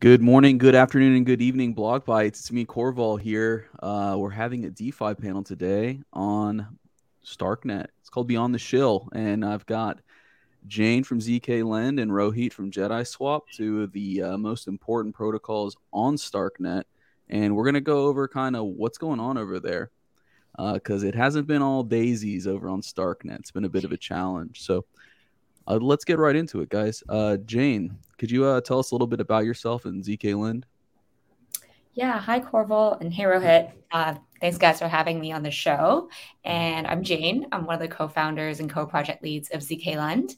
Good morning, good afternoon, and good evening, Blockbytes. It's me, Corval, here. Uh, we're having a DeFi panel today on Starknet. It's called Beyond the Shill, and I've got Jane from ZK Lend and Rohit from Jedi Swap, two of the uh, most important protocols on Starknet. And we're going to go over kind of what's going on over there because uh, it hasn't been all daisies over on Starknet. It's been a bit of a challenge. So uh, let's get right into it, guys. Uh, Jane, could you uh, tell us a little bit about yourself and ZK Lend? Yeah, hi Corval and hey Rohit. Uh, thanks guys for having me on the show. And I'm Jane. I'm one of the co-founders and co-project leads of ZK Lend.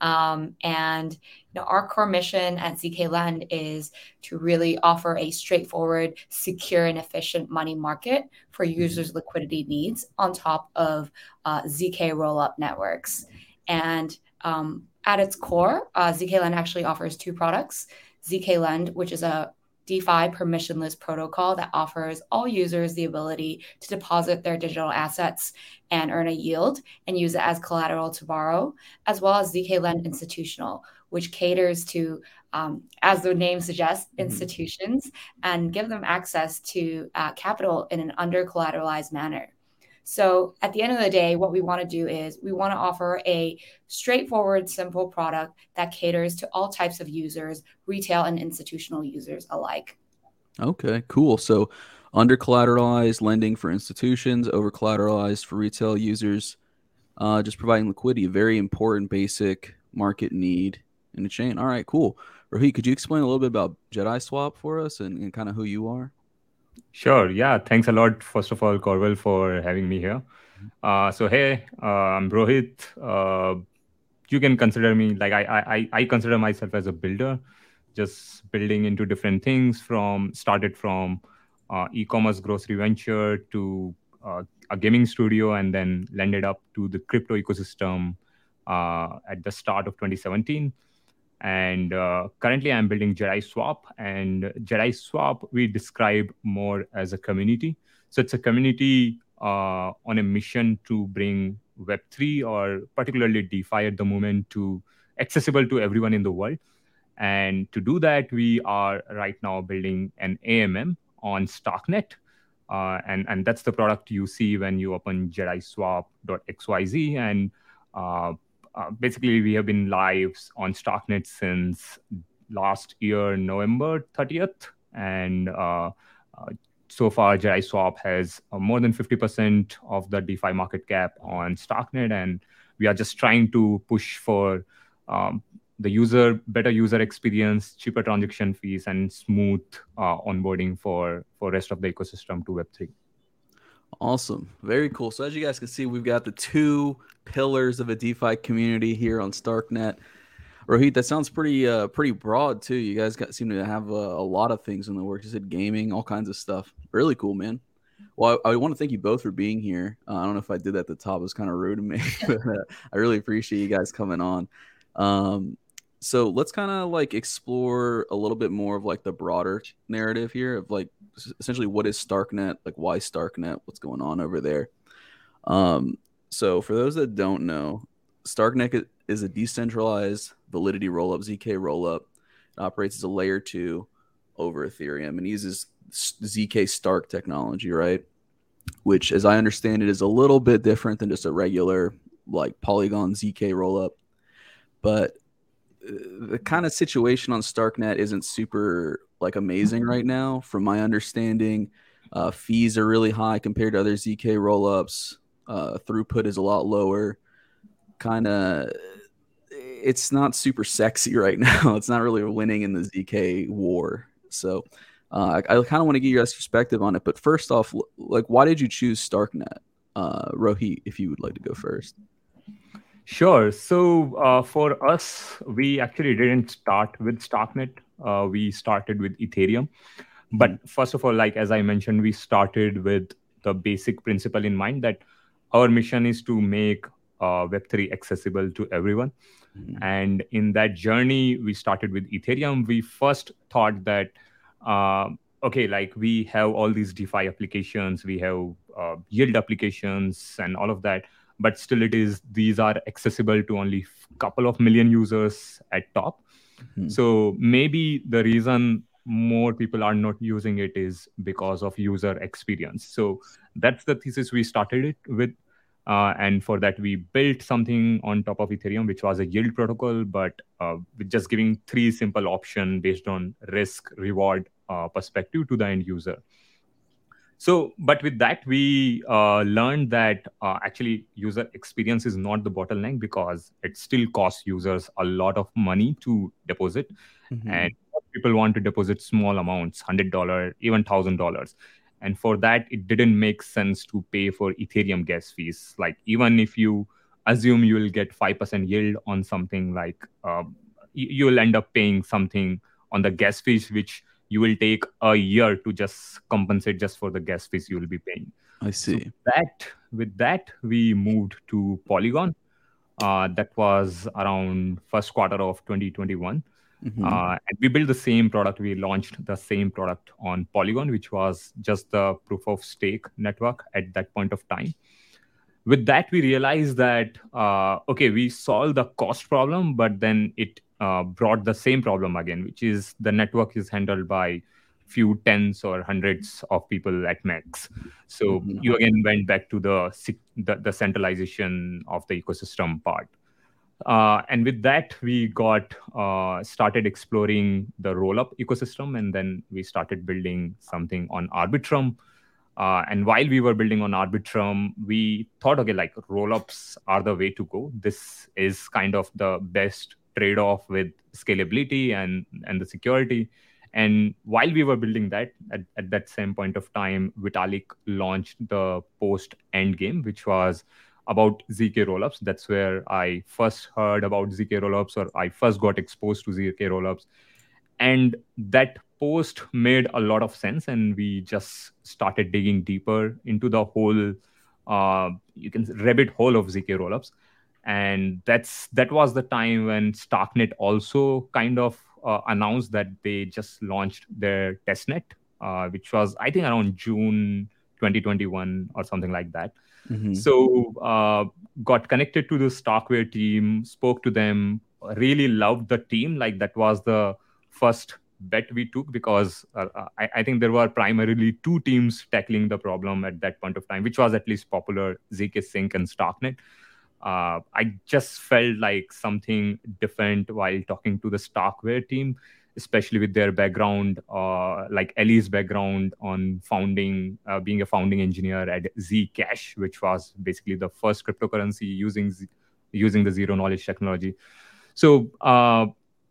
Um, and you know, our core mission at ZK Lend is to really offer a straightforward, secure, and efficient money market for mm-hmm. users' liquidity needs on top of uh, ZK rollup networks. And um, at its core, uh, ZK-Lend actually offers two products. ZK-Lend, which is a DeFi permissionless protocol that offers all users the ability to deposit their digital assets and earn a yield and use it as collateral to borrow, as well as ZK-Lend Institutional, which caters to, um, as the name suggests, mm-hmm. institutions and give them access to uh, capital in an under collateralized manner. So at the end of the day, what we want to do is we want to offer a straightforward, simple product that caters to all types of users, retail and institutional users alike. Okay, cool. So under collateralized lending for institutions, over collateralized for retail users, uh, just providing liquidity, a very important basic market need in the chain. All right, cool. Rohit, could you explain a little bit about Jedi Swap for us and, and kind of who you are? Sure. Yeah. Thanks a lot, first of all, Corval, for having me here. Mm-hmm. Uh, so, hey, uh, I'm Rohit. Uh, you can consider me like I, I, I consider myself as a builder, just building into different things from started from uh, e-commerce grocery venture to uh, a gaming studio and then landed up to the crypto ecosystem uh, at the start of 2017 and uh, currently, I'm building Jedi Swap. And Jedi Swap, we describe more as a community. So it's a community uh, on a mission to bring Web3 or particularly DeFi at the moment to accessible to everyone in the world. And to do that, we are right now building an AMM on Starknet. Uh, and, and that's the product you see when you open jediswap.xyz. And uh, uh, basically we have been live on Starknet since last year, November 30th. And uh, uh, so far, Jedi has uh, more than 50% of the DeFi market cap on Starknet. And we are just trying to push for um, the user, better user experience, cheaper transaction fees, and smooth onboarding for, for rest of the ecosystem to Web3. Awesome. Very cool. So as you guys can see, we've got the two pillars of a DeFi community here on Starknet. Rohit, that sounds pretty uh pretty broad too. You guys got seem to have a, a lot of things in the works. You said gaming, all kinds of stuff. Really cool, man. Well, I, I want to thank you both for being here. Uh, I don't know if I did that at the top; it was kind of rude of me, but uh, I really appreciate you guys coming on. Um, so let's kind of like explore a little bit more of like the broader narrative here of like essentially what is starknet like why starknet what's going on over there. Um so for those that don't know starknet is a decentralized validity rollup zk rollup. It operates as a layer 2 over ethereum and uses zk stark technology right? Which as i understand it is a little bit different than just a regular like polygon zk rollup. But the kind of situation on Starknet isn't super like amazing right now. From my understanding, uh, fees are really high compared to other ZK rollups. Uh, throughput is a lot lower. Kind of, it's not super sexy right now. It's not really winning in the ZK war. So, uh, I, I kind of want to get your perspective on it. But first off, like, why did you choose Starknet, uh, Rohit? If you would like to go first. Sure. So uh, for us, we actually didn't start with Starknet. Uh, we started with Ethereum. But mm-hmm. first of all, like as I mentioned, we started with the basic principle in mind that our mission is to make uh, Web3 accessible to everyone. Mm-hmm. And in that journey, we started with Ethereum. We first thought that, uh, okay, like we have all these DeFi applications, we have uh, yield applications, and all of that but still it is these are accessible to only couple of million users at top mm-hmm. so maybe the reason more people are not using it is because of user experience. So that's the thesis we started it with. Uh, and for that, we built something on top of Ethereum, which was a yield protocol, but uh, with just giving three simple options based on risk, reward uh, perspective to the end user. So, but with that, we uh, learned that uh, actually user experience is not the bottleneck because it still costs users a lot of money to deposit. Mm-hmm. And people want to deposit small amounts, $100, even $1,000. And for that, it didn't make sense to pay for Ethereum gas fees. Like, even if you assume you will get 5% yield on something like uh, you will end up paying something on the gas fees, which you will take a year to just compensate just for the gas fees you will be paying. I see. So that with that we moved to Polygon. Uh, that was around first quarter of 2021. Mm-hmm. Uh, and we built the same product. We launched the same product on Polygon, which was just the proof of stake network at that point of time. With that, we realized that uh, okay, we solved the cost problem, but then it uh, brought the same problem again, which is the network is handled by few tens or hundreds of people at max. So mm-hmm. you again went back to the, the, the centralization of the ecosystem part. Uh, and with that, we got uh, started exploring the rollup ecosystem, and then we started building something on Arbitrum. Uh, and while we were building on Arbitrum, we thought, okay, like rollups are the way to go. This is kind of the best trade-off with scalability and and the security. And while we were building that at, at that same point of time vitalik launched the post endgame which was about zk rollups. That's where i first heard about zk rollups or i first got exposed to zk rollups. And that post made a lot of sense and we just started digging deeper into the whole uh, you can rabbit hole of zk rollups and that's that was the time when starknet also kind of uh, announced that they just launched their testnet uh, which was i think around june 2021 or something like that. Mm-hmm. so uh, got connected to the starkware team spoke to them really loved the team. Like that was the first bet we took because uh, I, I, think there were primarily two teams tackling the problem at that point of time, which was at least popular ZK Sync and Starknet uh, I just felt like something different while talking to the Starkware team, especially with their background, uh, like Eli's background on founding, uh, being a founding engineer at Zcash, which was basically the first cryptocurrency using Z- using the zero knowledge technology. So uh,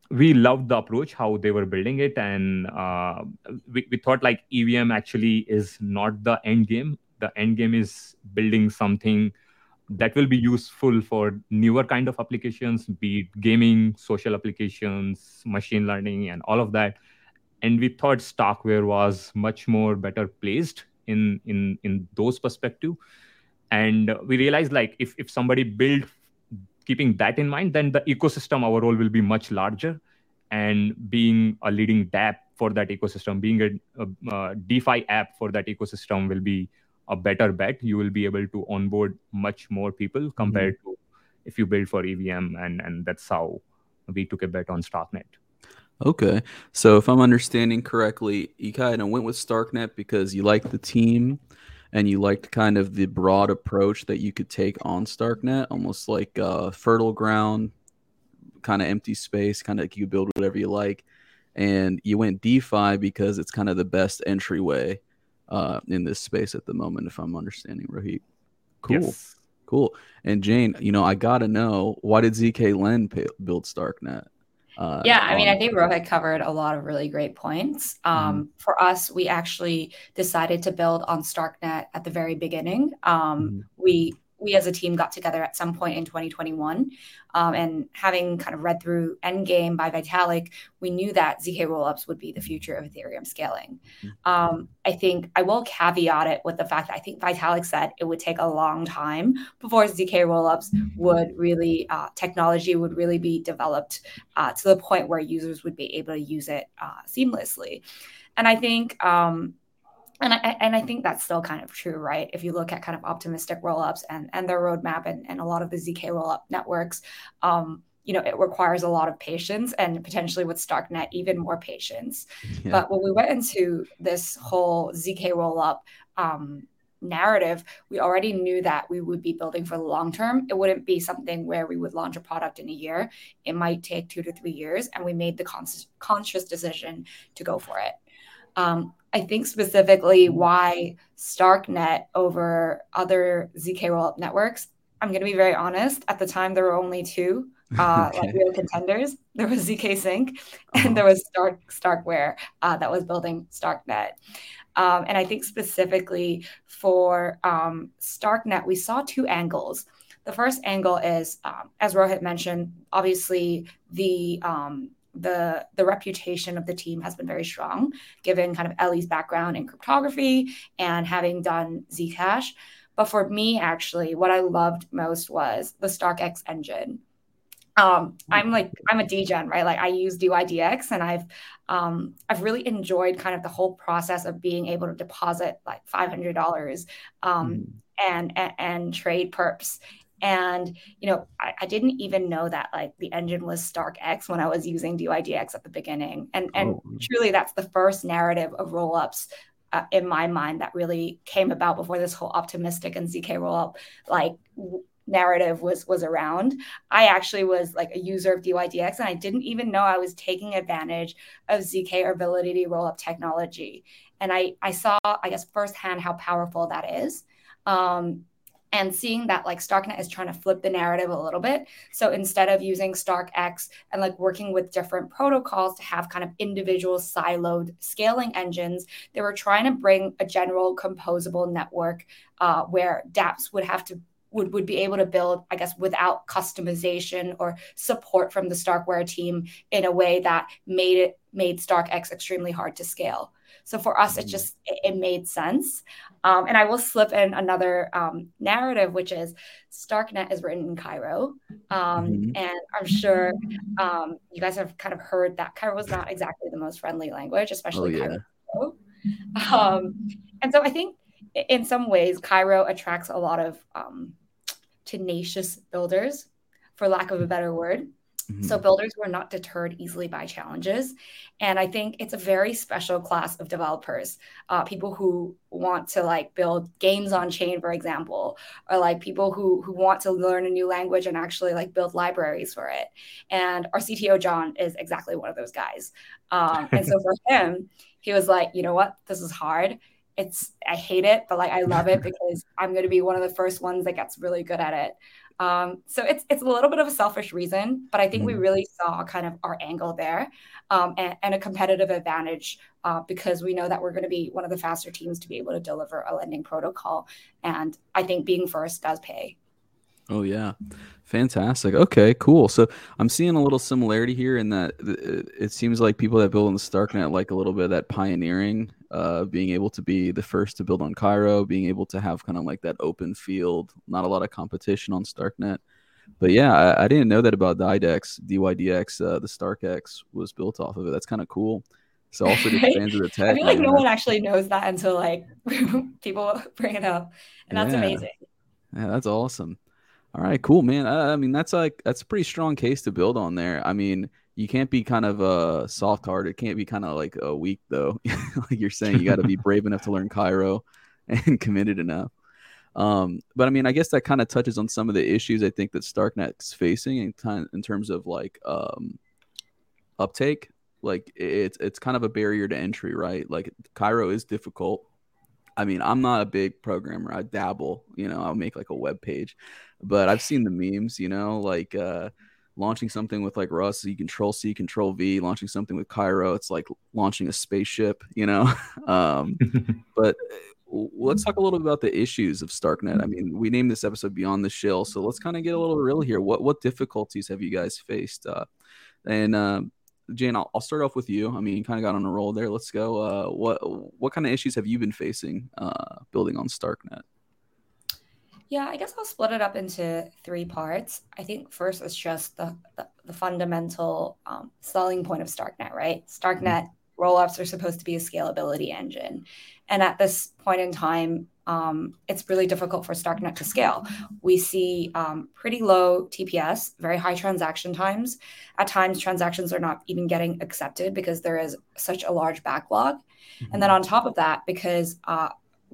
we loved the approach how they were building it, and uh, we, we thought like EVM actually is not the end game. The end game is building something that will be useful for newer kind of applications be it gaming social applications machine learning and all of that. And we thought starkware was much more better placed in in in those perspective. And we realized like if, if somebody build keeping that in mind then the ecosystem overall will be much larger. And being a leading dApp for that ecosystem being a, a, a defi app for that ecosystem will be a better bet you will be able to onboard much more people compared mm-hmm. to if you build for evm and and that's how we took a bet on starknet. Okay. So if i'm understanding correctly you kind of went with starknet because you liked the team and you liked kind of the broad approach that you could take on starknet almost like uh, fertile ground kind of empty space kind of like you build whatever you like. And you went defi because it's kind of the best entryway uh, in this space at the moment, if I'm understanding Rohit. Cool. Yes. Cool. And Jane, you know, I got to know why did ZK Lend build Starknet? Uh, yeah, I mean, I think Rohit covered a lot of really great points. Um, mm-hmm. For us, we actually decided to build on Starknet at the very beginning. Um, mm-hmm. We we as a team got together at some point in 2021. Um, and having kind of read through Endgame by Vitalik, we knew that ZK rollups would be the future of Ethereum scaling. Mm-hmm. Um, I think I will caveat it with the fact that I think Vitalik said it would take a long time before ZK rollups would really, uh, technology would really be developed uh, to the point where users would be able to use it uh, seamlessly. And I think um, and I and I think that's still kind of true, right? If you look at kind of optimistic rollups and and their roadmap and, and a lot of the zk rollup networks, um, you know, it requires a lot of patience and potentially with StarkNet, even more patience. Yeah. But when we went into this whole ZK rollup um, narrative, we already knew that we would be building for the long term. It wouldn't be something where we would launch a product in a year. It might take two to three years. And we made the conscious, conscious decision to go for it. Um, I think specifically why StarkNet over other ZK rollup networks. I'm going to be very honest. At the time, there were only two uh, okay. like real contenders. There was ZK Sync, uh-huh. and there was Stark Starkware uh, that was building StarkNet. Um, and I think specifically for um, StarkNet, we saw two angles. The first angle is, um, as Rohit mentioned, obviously the um, the the reputation of the team has been very strong, given kind of Eli's background in cryptography and having done Zcash. But for me, actually, what I loved most was the StarkX engine. Um, I'm like I'm a DGen, right? Like I use DYDX, and I've um, I've really enjoyed kind of the whole process of being able to deposit like five hundred dollars um, mm. and, and and trade perps and you know, I, I, didn't even know that like the engine was Stark X when I was using DYDX at the beginning. And and oh. truly, that's the first narrative of rollups uh, in my mind that really came about before this whole optimistic and ZK rollup like w- narrative was was around. I actually was like a user of DYDX and I didn't even know I was taking advantage of ZK or Validity rollup technology. And I I saw I guess firsthand how powerful that is. Um, and seeing that like starknet is trying to flip the narrative a little bit so instead of using starkx and like working with different protocols to have kind of individual siloed scaling engines they were trying to bring a general composable network uh, where dapps would have to would, would be able to build, I guess, without customization or support from the Starkware team in a way that made it made StarkX extremely hard to scale. So for us, it mm. just it, it made sense. Um, and I will slip in another um, narrative, which is Starknet is written in Cairo. Um, mm-hmm. And I'm sure um, you guys have kind of heard that Cairo is not exactly the most friendly language, especially oh, yeah. Cairo. Um, and so I think in some ways, Cairo attracts a lot of um, tenacious builders, for lack of a better word. Mm-hmm. So builders were not deterred easily by challenges. And I think it's a very special class of developers, uh, people who want to like build games on chain, for example, or like people who, who want to learn a new language and actually like build libraries for it. And our CTO, John, is exactly one of those guys. Um, and so for him, he was like, you know what, this is hard it's I hate it, but like I love it because I'm going to be one of the first ones that gets really good at it. Um, so it's it's a little bit of a selfish reason, but I think mm. we really saw kind of our angle there um, and, and, a competitive advantage uh, because we know that we're going to be one of the faster teams to be able to deliver a lending protocol, and I think being first does pay. Oh yeah, fantastic. Okay, cool. So I'm seeing a little similarity here in that it seems like people that build on the Starknet like a little bit of that pioneering, uh, being able to be the first to build on Cairo, being able to have kind of like that open field, not a lot of competition on Starknet. But yeah, I, I didn't know that about DYDX, DYDX. Uh, the StarkX was built off of it. That's kind of cool. So also the fans of the tech. I feel like no one actually knows that until like people bring it up, and that's yeah. amazing. Yeah, that's awesome. All right, cool, man. I, I, mean, that's like that's a pretty strong case to build on there. I mean, you can't be kind of uh soft hearted. Can't be kind of like a weak though. like you're saying, you got to be brave enough to learn Cairo and committed enough. Um, but I mean, I guess that kind of touches on some of the issues I think that Starknet's facing in time in terms of like um uptake. Like it's it's kind of a barrier to entry, right? Like Cairo is difficult. I mean, I'm not a big programmer. I dabble, you know, I'll make like a web page but I've seen the memes, you know, like uh, launching something with like Rust, you control C, control V, launching something with Cairo, it's like launching a spaceship, you know. um, but uh, let's talk a little bit about the issues of Starknet. I mean, we named this episode Beyond the Shill, so let's kind of get a little real here. What what difficulties have you guys faced? Uh, and uh, Jane, I'll, I'll, start off with you. I mean, you kind of got on a roll there. Let's go. Uh, what what kind of issues have you been facing uh, building on Starknet? Yeah, I guess I'll split it up into three parts. I think first is just the, the, the fundamental um, selling point of StarkNet, right? StarkNet mm-hmm. rollups are supposed to be a scalability engine. And at this point in time, um, it's really difficult for StarkNet to scale. We see um, pretty low TPS, very high transaction times. At times, transactions are not even getting accepted because there is such a large backlog. Mm-hmm. And then on top of that, because uh,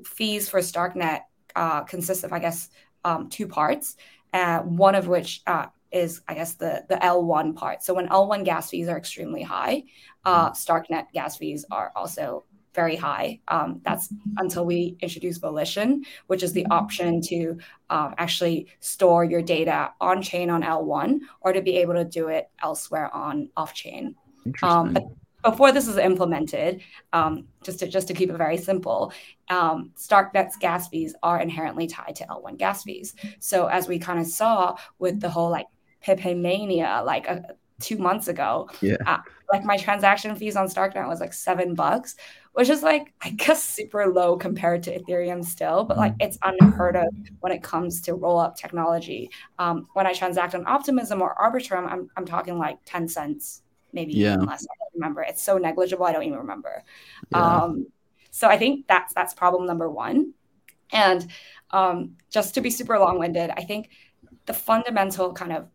fees for StarkNet uh, consist of, I guess, um, two parts, uh, one of which uh, is, I guess, the, the L1 part. So when L1 gas fees are extremely high, uh, mm-hmm. StarkNet gas fees are also very high. Um, that's until we introduce Volition, which is the option to um, actually store your data on chain on L1 or to be able to do it elsewhere on off chain. Um, but before this is implemented, um, just to just to keep it very simple, um, StarkNet's gas fees are inherently tied to L1 gas fees. So as we kind of saw with the whole like Pepe mania, like uh, two months ago, yeah. Uh, like my transaction fees on StarkNet was like seven bucks, which is like I guess super low compared to Ethereum still, but like mm-hmm. it's unheard of when it comes to roll up technology. Um, when I transact on Optimism or Arbitrum, I'm I'm talking like ten cents, maybe yeah. even less. Remember. It's so negligible. I don't even remember. Yeah. Um, so I think that's that's problem number one. And um, just to be super long winded, I think the fundamental kind of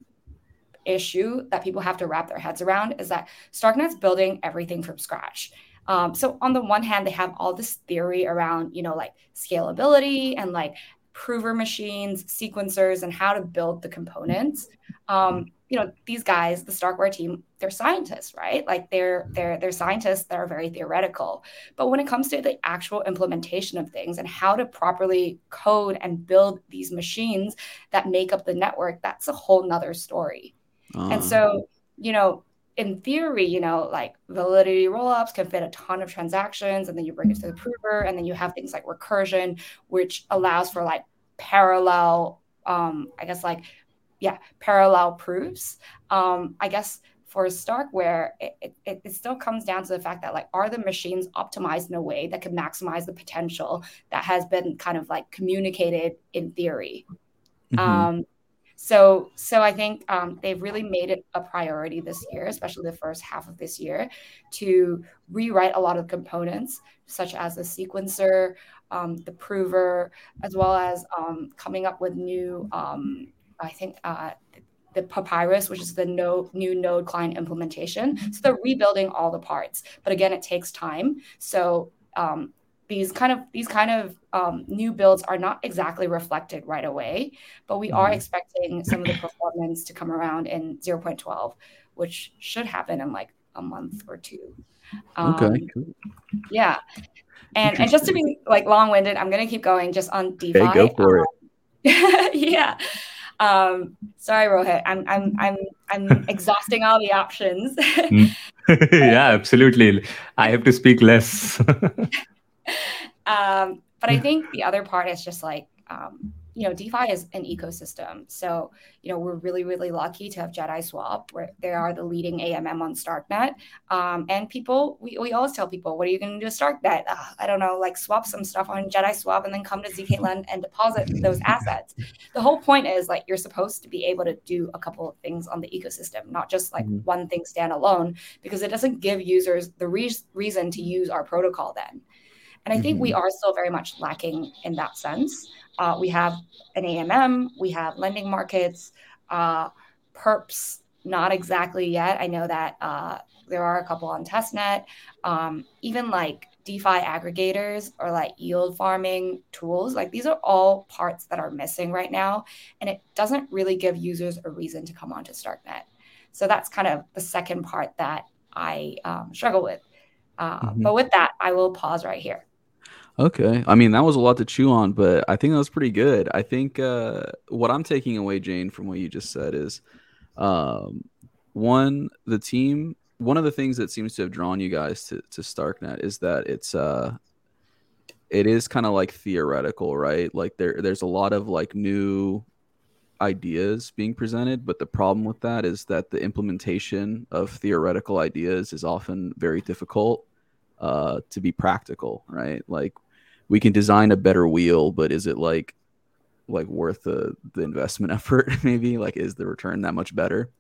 issue that people have to wrap their heads around is that StarkNet's building everything from scratch. Um, so on the one hand, they have all this theory around, you know, like scalability and like prover machines, sequencers, and how to build the components. Um, you know, these guys, the Starkware team, they're scientists, right? Like they're they're they're scientists that are very theoretical. But when it comes to the actual implementation of things and how to properly code and build these machines that make up the network, that's a whole nother story. Uh. And so, you know, in theory, you know, like validity rollups can fit a ton of transactions, and then you bring it to the prover, and then you have things like recursion, which allows for like parallel, um, I guess like, yeah, parallel proofs. Um, I guess for Starkware, it, it, it, still comes down to the fact that like, are the machines optimized in a way that can maximize the potential that has been kind of like communicated in theory? Mm-hmm. Um, so, so I think um, they've really made it a priority this year, especially the first half of this year, to rewrite a lot of components, such as the sequencer, um, the prover, as well as um, coming up with new, um, I think, uh, the Papyrus, which is the no, new node client implementation. So they're rebuilding all the parts, but again, it takes time. So um, these kind of these kind of um, new builds are not exactly reflected right away, but we are mm-hmm. expecting some of the performance to come around in 0.12, which should happen in like a month or two. Um, okay. Cool. Yeah. And and just to be like long winded, I'm gonna keep going just on DeFi. Okay, go for um, it. yeah. Um, sorry, Rohit. I'm I'm I'm I'm exhausting all the options. Mm. yeah, absolutely. I have to speak less. um, but I think the other part is just like, um, you know, DeFi is an ecosystem. So, you know, we're really, really lucky to have Jedi Swap, where they are the leading AMM on StarkNet. Um, and people, we, we always tell people, what are you going to do with StarkNet? Uh, I don't know, like swap some stuff on Jedi Swap and then come to ZK Lend and deposit those assets. The whole point is like you're supposed to be able to do a couple of things on the ecosystem, not just like mm-hmm. one thing standalone, because it doesn't give users the re- reason to use our protocol then. And I think mm-hmm. we are still very much lacking in that sense. Uh, we have an AMM, we have lending markets, uh, perps, not exactly yet. I know that uh, there are a couple on testnet. Um, even like DeFi aggregators or like yield farming tools, like these are all parts that are missing right now. And it doesn't really give users a reason to come onto StarkNet. So that's kind of the second part that I um, struggle with. Uh, mm-hmm. But with that, I will pause right here. Okay. I mean, that was a lot to chew on, but I think that was pretty good. I think uh, what I'm taking away, Jane, from what you just said is um, one, the team, one of the things that seems to have drawn you guys to, to StarkNet is that it's, uh, it is kind of like theoretical, right? Like there, there's a lot of like new ideas being presented, but the problem with that is that the implementation of theoretical ideas is often very difficult uh, to be practical, right? Like we can design a better wheel, but is it like like worth the the investment effort? Maybe like is the return that much better?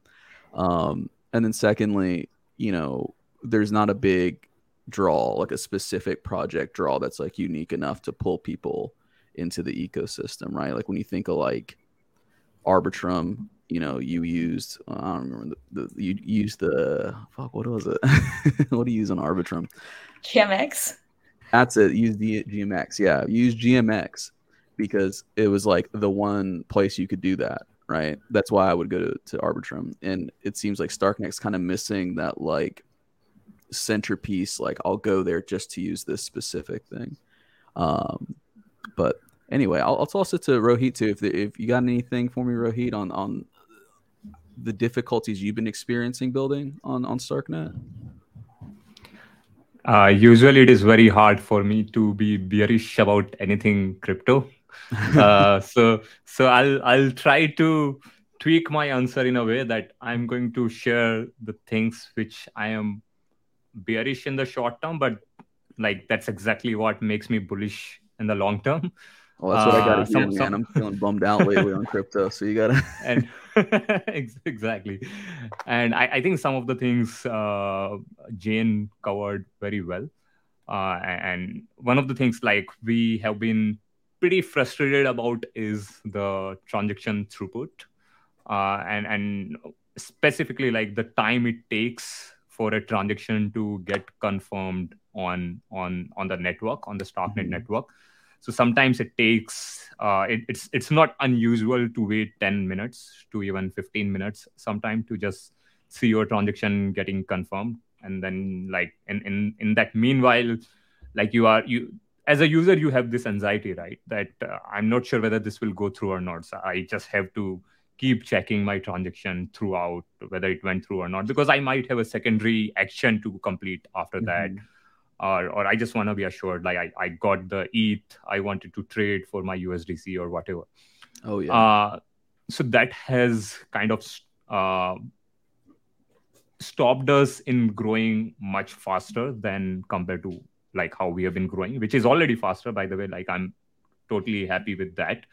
Um, and then secondly, you know, there's not a big draw, like a specific project draw that's like unique enough to pull people into the ecosystem, right? Like when you think of like Arbitrum, you know, you used I don't remember the, the you used the fuck what was it? what do you use on Arbitrum? GMX. That's it. Use the GMX. Yeah, use GMX because it was like the one place you could do that, right? That's why I would go to, to Arbitrum. And it seems like StarkNet's kind of missing that like centerpiece. Like I'll go there just to use this specific thing. Um, but anyway, I'll, I'll toss it to Rohit too. If the, if you got anything for me, Rohit, on on the difficulties you've been experiencing building on on StarkNet. Uh, usually, it is very hard for me to be bearish about anything crypto. uh, so, so I'll I'll try to tweak my answer in a way that I'm going to share the things which I am bearish in the short term, but like that's exactly what makes me bullish in the long term. Well, that's what I got to uh, hear, man. I'm feeling bummed out lately on crypto, so you gotta. and exactly, and I, I, think some of the things uh, Jane covered very well, uh, and one of the things like we have been pretty frustrated about is the transaction throughput, uh, and and specifically like the time it takes for a transaction to get confirmed on on on the network on the StarkNet mm-hmm. network so sometimes it takes uh, it, it's it's not unusual to wait 10 minutes to even 15 minutes sometime to just see your transaction getting confirmed. And then like in in, in that meanwhile like you are you as a user you have this anxiety right? That uh, i'm not sure whether this will go through or not. So i just have to keep checking my transaction throughout whether it went through or not because i might have a secondary action to complete after mm-hmm. that or or I just want to be assured like I, I got the ETH I wanted to trade for my USDC or whatever. Oh yeah. Uh, so that has kind of uh, stopped us in growing much faster than compared to like how we have been growing, which is already faster by the way. Like I'm totally happy with that.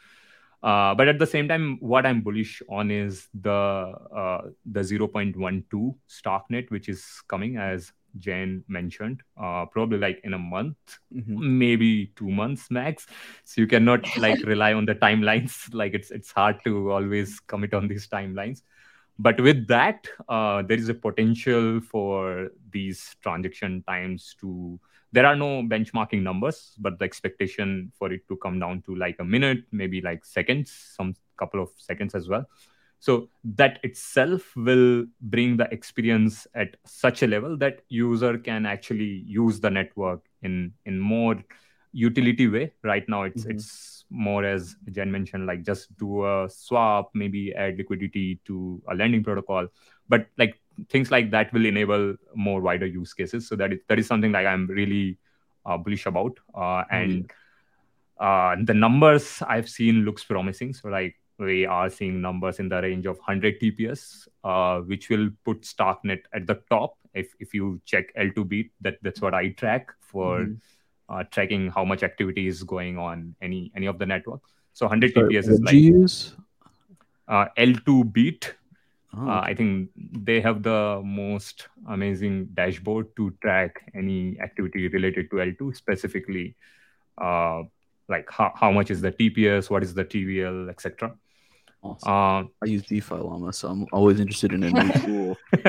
Uh, but at the same time, what I'm bullish on is the uh, the 0.12 StarkNet, which is coming as Jen mentioned, uh, probably like in a month, mm-hmm. maybe two months max. So you cannot like rely on the timelines. Like it's it's hard to always commit on these timelines. But with that, uh, there is a potential for these transaction times to. There are no benchmarking numbers, but the expectation for it to come down to like a minute, maybe like seconds, some couple of seconds as well so that itself will bring the experience at such a level that user can actually use the network in in more utility way. Right now it's mm-hmm. it's more as jen mentioned like just do a swap maybe add liquidity to a lending protocol. But like things like that will enable more wider use cases. So that is, that is something like i'm really uh, bullish about. Uh, and mm-hmm. uh, the numbers i've seen looks promising. So like we are seeing numbers in the range of 100 TPS, uh, which will put StarkNet at the top. If, if you check L2Beat, that, that's what I track for mm-hmm. uh, tracking how much activity is going on any any of the network. So 100 Sorry, TPS is like use? Uh, L2Beat. Oh. Uh, I think they have the most amazing dashboard to track any activity related to L2, specifically uh, like how, how much is the TPS, what is the TVL, etc. Awesome. Uh, I use DeFi Llama, so I'm always interested in a new tool.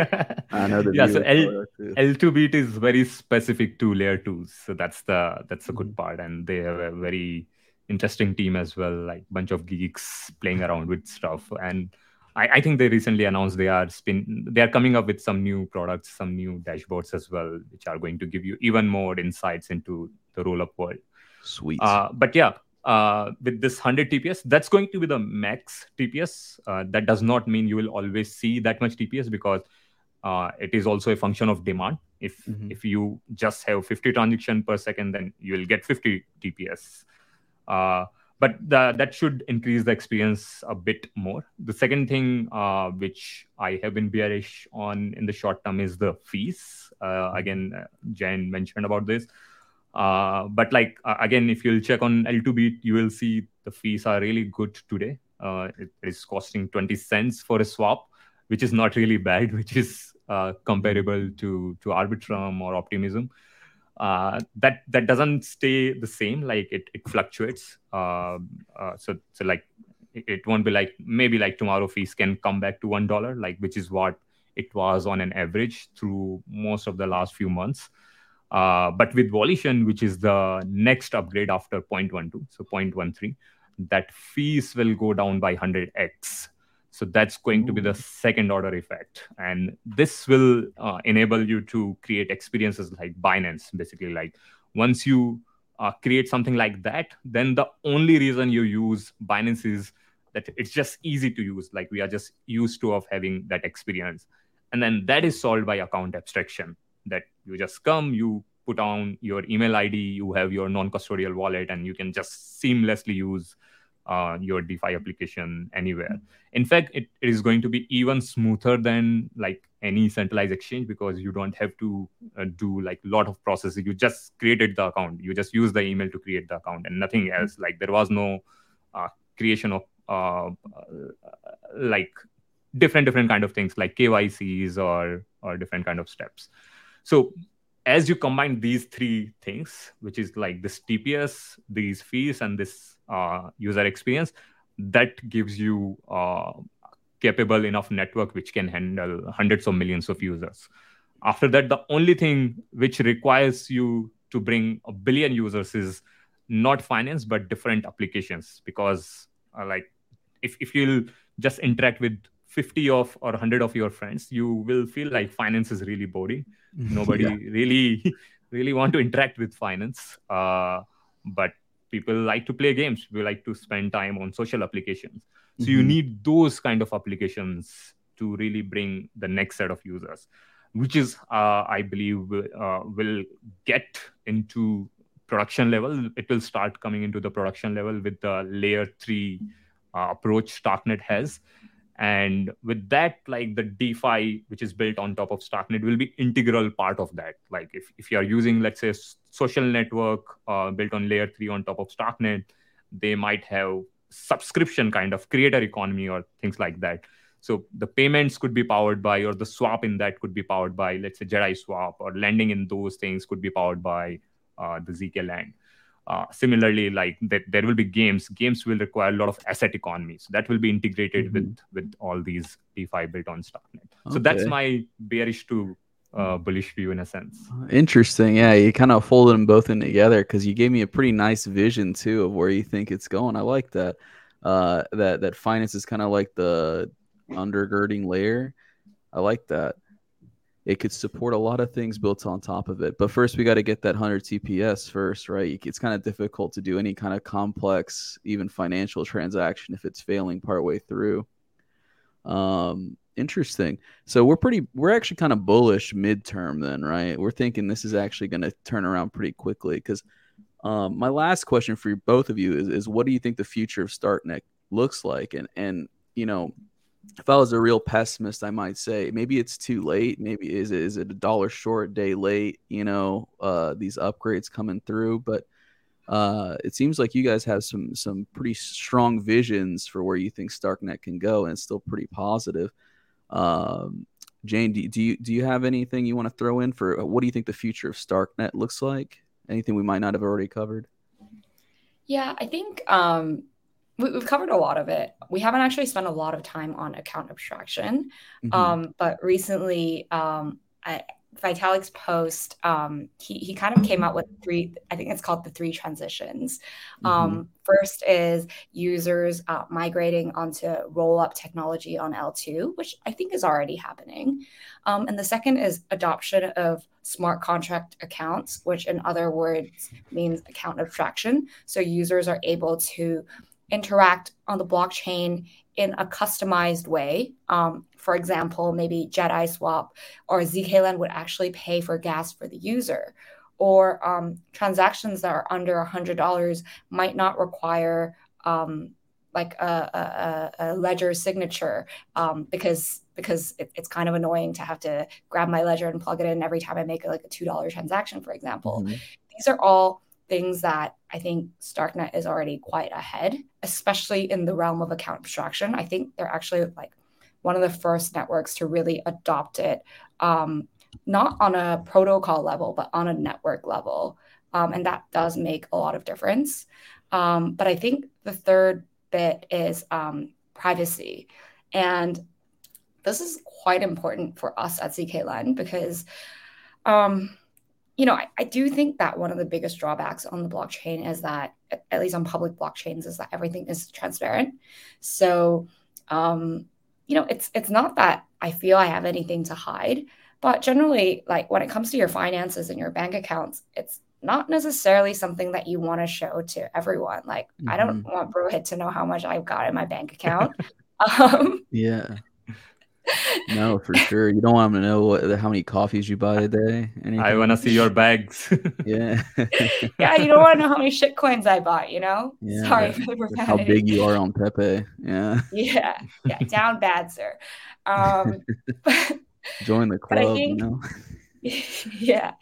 I know the yeah. So L L2Beat is very specific to layer twos, so that's the that's the good mm-hmm. part, and they have a very interesting team as well, like bunch of geeks playing around with stuff. And I, I think they recently announced they are spin they are coming up with some new products, some new dashboards as well, which are going to give you even more insights into the roll up world. Sweet. Uh, but yeah, uh, with this 100 TPS, that's going to be the max TPS. Uh, that does not mean you will always see that much TPS because uh, it is also a function of demand. If mm-hmm. if you just have 50 transaction per second, then you will get 50 TPS. Uh, but the, that should increase the experience a bit more. The second thing, uh, which I have been bearish on in the short term, is the fees. Uh, again, Jen mentioned about this. Uh, but like uh, again, if you'll check on L2Beat, you will see the fees are really good today. Uh, it is costing 20 cents for a swap, which is not really bad, which is uh, comparable to to Arbitrum or Optimism. uh, that that doesn't stay the same. Like it it fluctuates. Uh, so so like it won't be like maybe like tomorrow fees can come back to one dollar, like which is what it was on an average through most of the last few months. Uh, but with Volition, which is the next upgrade after 0.12, so 0.13, that fees will go down by 100x. So that's going to be the second order effect. And this will uh, enable you to create experiences like Binance, basically. Like once you uh, create something like that, then the only reason you use Binance is that it's just easy to use. Like we are just used to of having that experience. And then that is solved by account abstraction that you just come, you put on your email ID, you have your non-custodial wallet, and you can just seamlessly use uh, your DeFi application anywhere. In fact, it, it is going to be even smoother than like any centralized exchange because you don't have to uh, do like a lot of processes. You just created the account. You just use the email to create the account and nothing else. Like there was no uh, creation of uh, like different different kind of things like KYCs or or different kind of steps. So as you combine these three things, which is like this TPS, these fees, and this uh, user experience, that gives you uh, capable enough network which can handle hundreds of millions of users. After that, the only thing which requires you to bring a billion users is not finance but different applications because uh, like if, if you'll just interact with 50 of or 100 of your friends you will feel like finance is really boring. Nobody yeah. really really want to interact with finance. Uh, but people like to play games. We like to spend time on social applications. So mm-hmm. you need those kind of applications to really bring the next set of users which is uh, i believe uh, will get into production level. It will start coming into the production level with the layer 3 uh, approach starknet has and with that like the defi which is built on top of starknet will be integral part of that. Like if, if you are using let's say social network uh, built on layer 3 on top of starknet they might have subscription kind of creator economy or things like that. So the payments could be powered by or the swap in that could be powered by let's say jedi swap or lending in those things could be powered by uh, the zkLend uh, similarly, like that, there will be games. Games will require a lot of asset economy, so that will be integrated mm-hmm. with with all these DeFi built on Starknet. Okay. So that's my bearish to uh, bullish view in a sense. Interesting. Yeah, you kind of folded them both in together because you gave me a pretty nice vision too of where you think it's going. I like that. Uh, that that finance is kind of like the undergirding layer. I like that it could support a lot of things built on top of it. But first, we got to get that 100 TPS first, right? It's kind of difficult to do any kind of complex, even financial transaction if it's failing partway through. Um, interesting. So we're pretty, we're actually kind of bullish midterm then, right? We're thinking this is actually going to turn around pretty quickly because um, my last question for both of you is, is what do you think the future of StarkNet looks like? And, and, you know, if I was a real pessimist, I might say maybe it's too late. Maybe is it, is it a dollar short, day late? You know, uh, these upgrades coming through, but uh, it seems like you guys have some some pretty strong visions for where you think Starknet can go, and it's still pretty positive. Um, Jane, do, do you do you have anything you want to throw in for uh, what do you think the future of Starknet looks like? Anything we might not have already covered? Yeah, I think um, we, have covered a lot of it. We haven't actually spent a lot of time on account abstraction, mm-hmm. um, but recently, um, I, Vitalik's post, um, he, he kind of came out with three, I think it's called the three transitions. Mm-hmm. Um, first is users uh, migrating onto roll up technology on L2, which I think is already happening. Um, and the second is adoption of smart contract accounts, which in other words means account abstraction. So users are able to interact on the blockchain in a customized way. Um, for example, maybe Jedi Swap or zkLend would actually pay for gas for the user. Or um, transactions that are under $100 might not require um, like a, a, a, ledger signature um, because because it, it's kind of annoying to have to grab my ledger and plug it in every time I make like a two dollar transaction, for example. Mm-hmm. These are all things that I think Starknet is already quite ahead, especially in the realm of account abstraction. I think they're actually like one of the first networks to really adopt it um, not on a protocol level, but on a network level. Um, and that does make a lot of difference. Um, but I think the third bit is um, privacy. And this is quite important for us at zkLend because, um, you know, I, I, do think that one of the biggest drawbacks on the blockchain is that, at least on public blockchains, is that everything is transparent. So, um, you know, it's it's not that I feel I have anything to hide, but generally, like when it comes to your finances and your bank accounts, it's not necessarily something that you want to show to everyone. Like, mm-hmm. I don't mm-hmm. want Rohit to know how much I've got in my bank account. um, yeah. No, for sure. You don't want to know what, how many coffees you buy a day. Anything. I want to see your bags. yeah. yeah, you don't want to know how many shit coins I bought, you know? Yeah, Sorry for the How big you are on Pepe. Yeah. Yeah. Yeah. Down bad, sir. Um, Join the club, think, you know? yeah.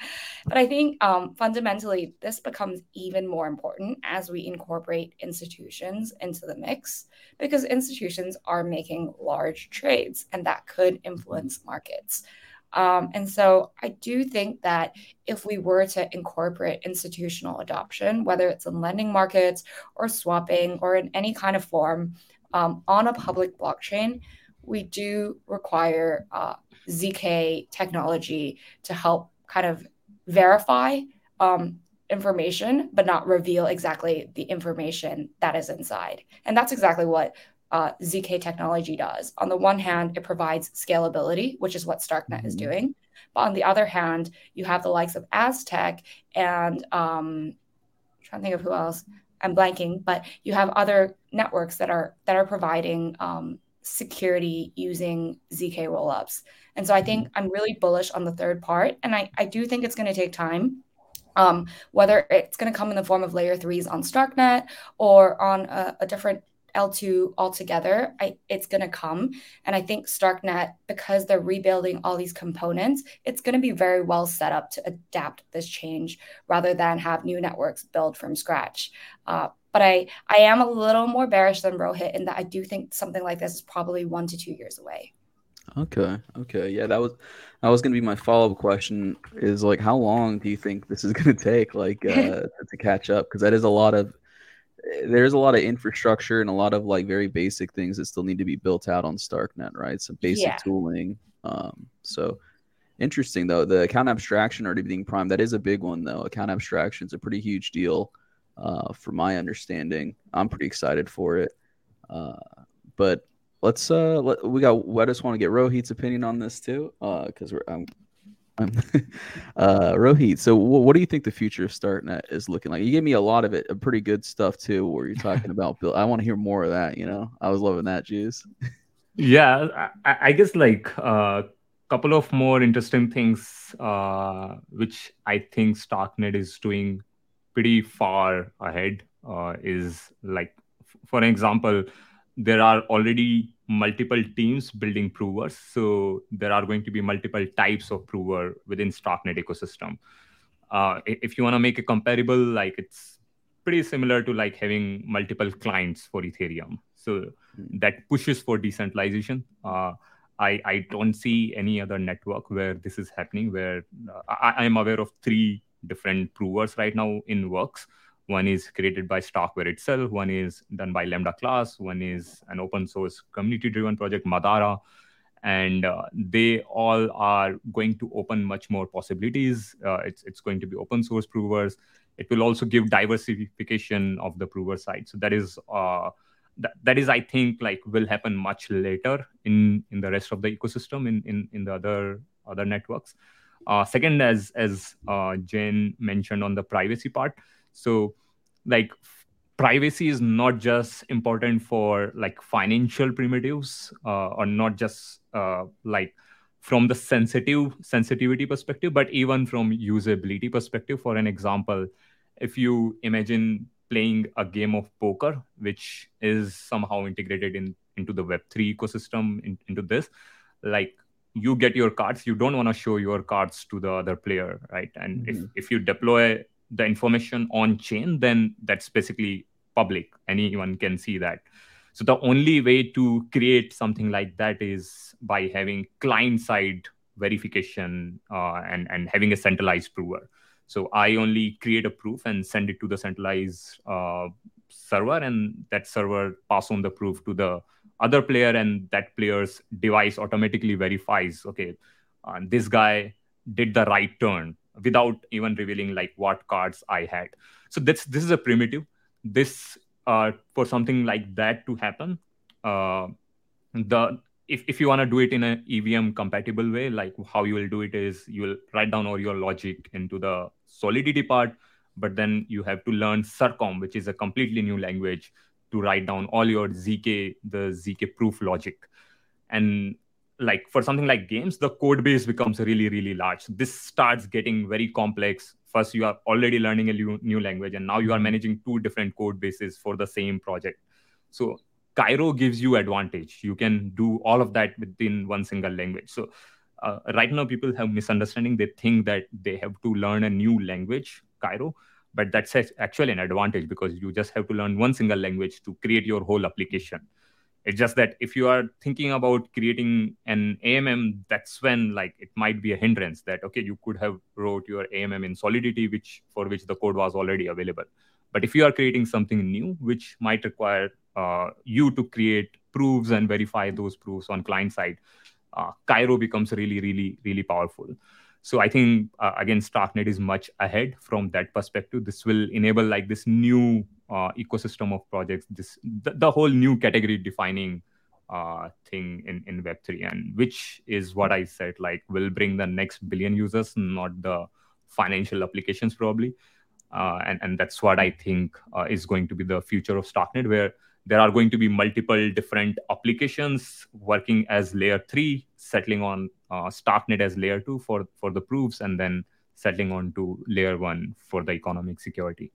But I think um, fundamentally, this becomes even more important as we incorporate institutions into the mix because institutions are making large trades and that could influence markets. Um, and so I do think that if we were to incorporate institutional adoption, whether it's in lending markets or swapping or in any kind of form um, on a public blockchain, we do require uh, ZK technology to help kind of verify um, information, but not reveal exactly the information that is inside. And that's exactly what uh, ZK technology does. On the one hand, it provides scalability, which is what StarkNet mm-hmm. is doing. But on the other hand, you have the likes of Aztec and um, I'm trying to think of who else. I'm blanking, but you have other networks that are that are providing um, security using ZK rollups. And so I think mm-hmm. I'm really bullish on the third part. And I, I do think it's going to take time. Um, whether it's going to come in the form of layer threes on StarkNet or on a, a different L2 altogether, I, it's going to come. And I think StarkNet, because they're rebuilding all these components, it's going to be very well set up to adapt this change rather than have new networks build from scratch. Uh, but I, I am a little more bearish than Rohit in that I do think something like this is probably one to two years away. Okay. Okay. Yeah, that was that was gonna be my follow up question. Is like, how long do you think this is gonna take, like, uh, to catch up? Because that is a lot of there's a lot of infrastructure and a lot of like very basic things that still need to be built out on StarkNet, right? Some basic yeah. tooling. Um, so interesting though. The account abstraction already being primed, that is a big one though. Account abstraction is a pretty huge deal, uh, from my understanding. I'm pretty excited for it. Uh, but let's uh let, we got I just want to get Rohit's opinion on this too uh because we're I'm, I'm uh Rohit so w- what do you think the future of StarkNet is looking like you gave me a lot of it pretty good stuff too where you're talking about Bill I want to hear more of that you know I was loving that juice yeah I, I guess like a uh, couple of more interesting things uh which I think StarkNet is doing pretty far ahead uh, is like for example there are already multiple teams building provers. So there are going to be multiple types of prover within StarkNet ecosystem. Uh, if you want to make a comparable, like it's pretty similar to like having multiple clients for Ethereum. So that pushes for decentralization. Uh, I, I don't see any other network where this is happening, where uh, I, I'm aware of three different provers right now in works. One is created by Starkware itself. One is done by LambdaClass. One is an open source community driven project, Madara. And uh, they all are going to open much more possibilities. Uh, it's, it's going to be open source provers. It will also give diversification of the prover side. So that is uh, that, that is, I think, like will happen much later in in the rest of the ecosystem in in, in the other other networks. Uh, second, as as uh, Jane mentioned on the privacy part, so like privacy is not just important for like financial primitives uh, or not just uh, like from the sensitive sensitivity perspective but even from usability perspective. For an example if you imagine playing a game of poker which is somehow integrated in into the web3 ecosystem in, into this like you get your cards you don't want to show your cards to the other player right and mm-hmm. if, if you deploy the information on chain, then that's basically public. Anyone can see that. So the only way to create something like that is by having client side verification uh, and and having a centralized prover. So I only create a proof and send it to the centralized uh, server, and that server pass on the proof to the other player, and that player's device automatically verifies, okay, uh, this guy did the right turn without even revealing like what cards I had. So this this is a primitive. This uh, for something like that to happen, uh, the if, if you want to do it in an EVM compatible way, like how you will do it is you will write down all your logic into the solidity part, but then you have to learn Circom, which is a completely new language to write down all your ZK, the ZK proof logic. And like for something like games, the code base becomes really, really large. This starts getting very complex. First, you are already learning a new, language, and now you are managing two different code bases for the same project. So Cairo gives you advantage. You can do all of that within one single language. So uh, right now, people have misunderstanding. They think that they have to learn a new language, Cairo, but that's actually an advantage because you just have to learn one single language to create your whole application. It's just that if you are thinking about creating an AMM, that's when like it might be a hindrance that okay, you could have wrote your AMM in Solidity, which for which the code was already available. But if you are creating something new, which might require uh, you to create proofs and verify those proofs on client side, uh, Cairo becomes really, really, really powerful. So I think uh, again, Starknet is much ahead from that perspective. This will enable like this new uh, ecosystem of projects, this the, the whole new category defining uh, thing in, in Web3, and which is what I said, like will bring the next billion users, not the financial applications probably. Uh, and, and that's what I think uh, is going to be the future of Starknet, where there are going to be multiple different applications working as layer three, settling on uh, Starknet as layer two for, for the proofs, and then settling on to layer one for the economic security.